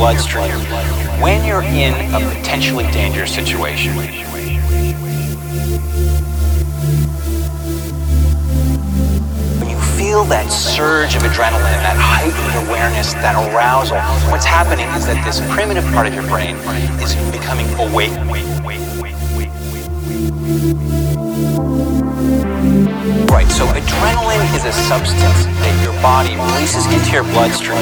bloodstream when you're in a potentially dangerous situation. When you feel that surge of adrenaline, that heightened awareness, that arousal, what's happening is that this primitive part of your brain is becoming awake. Right, so adrenaline is a substance that your body releases into your bloodstream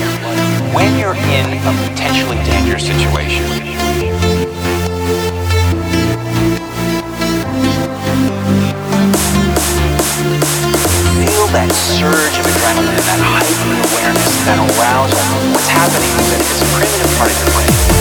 when you're in a potentially dangerous situation. Feel that surge of adrenaline, that heightened awareness, that arousal. What's happening is that this primitive part of your brain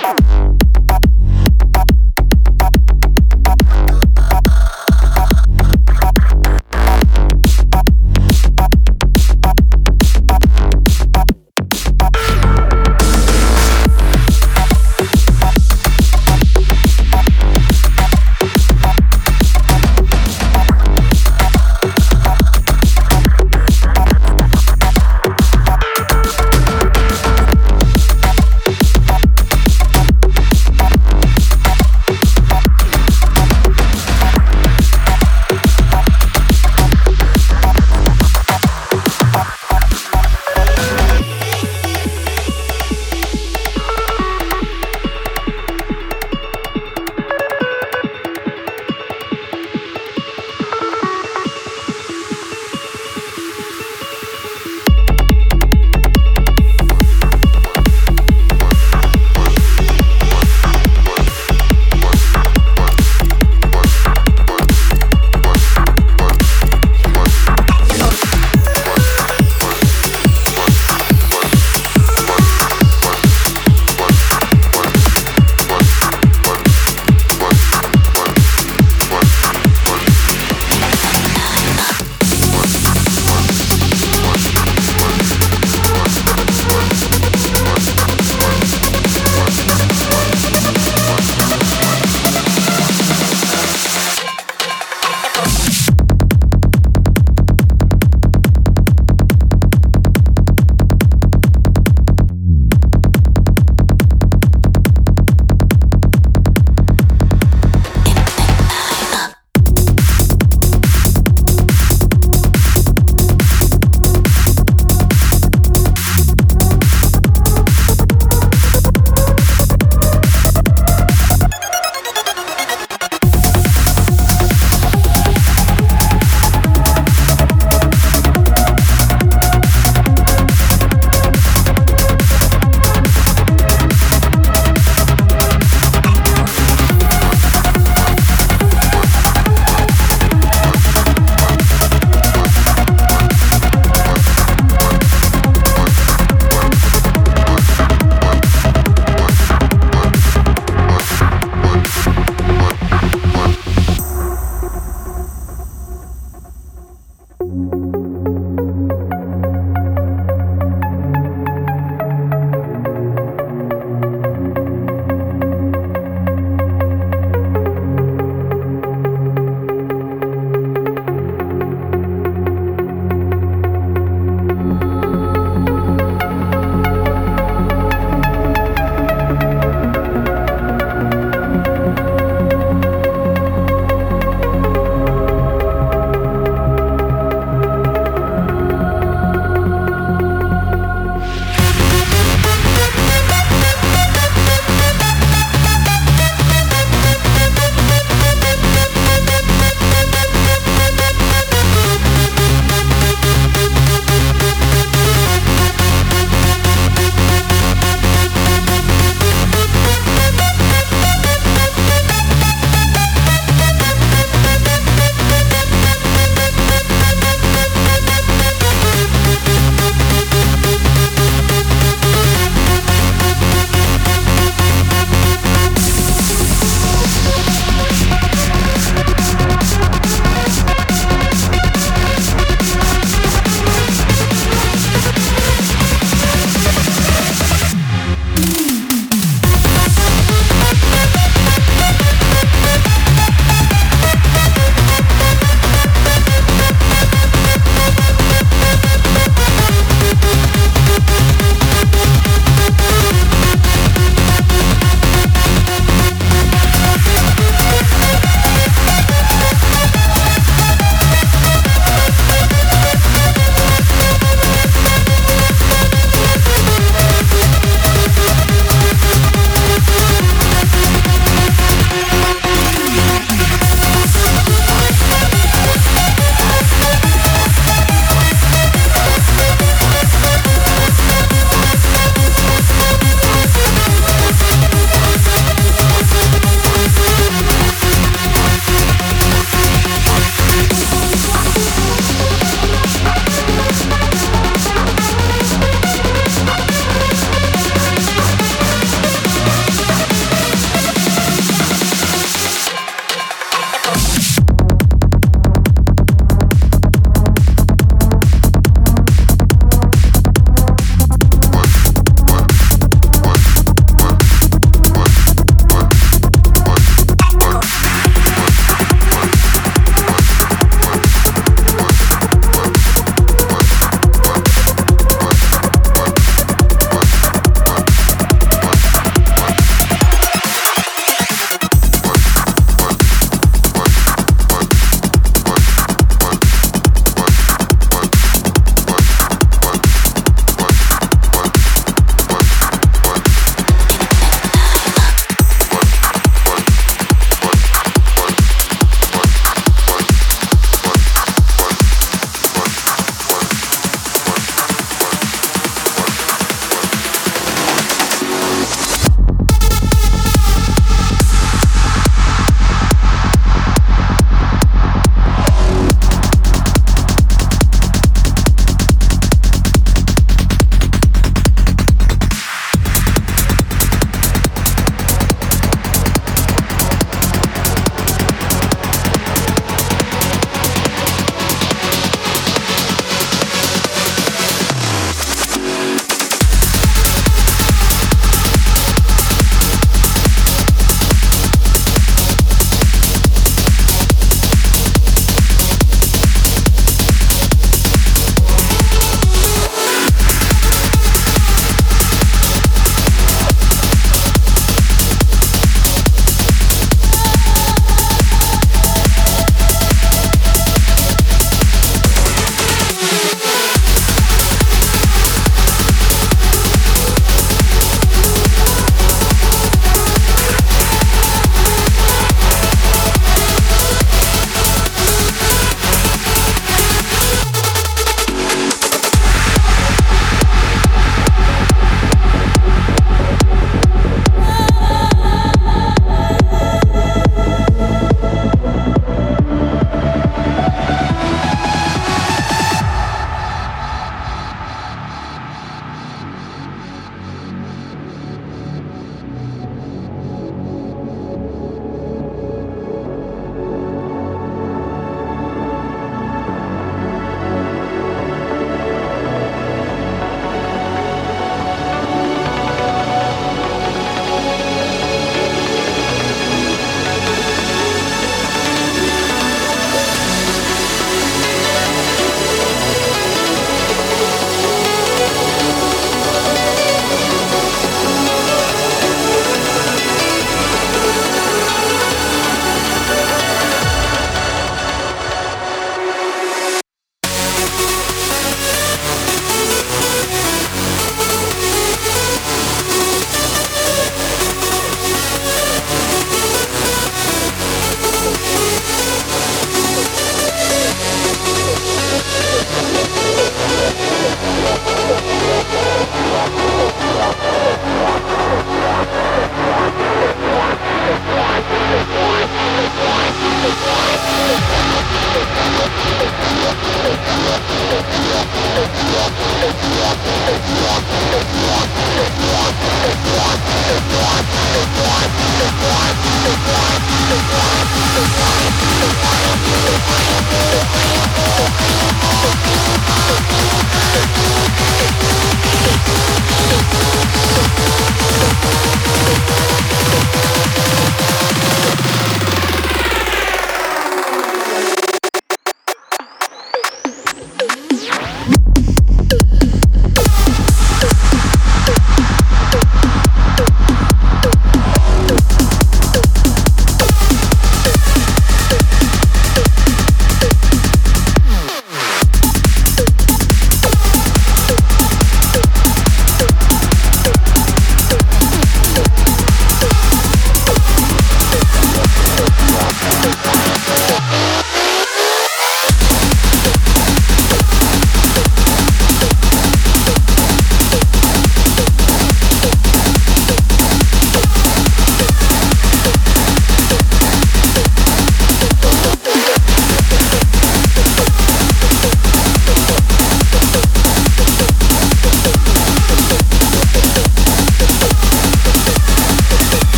Peace.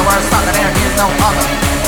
and tougher. In other words, sucker, there is no other.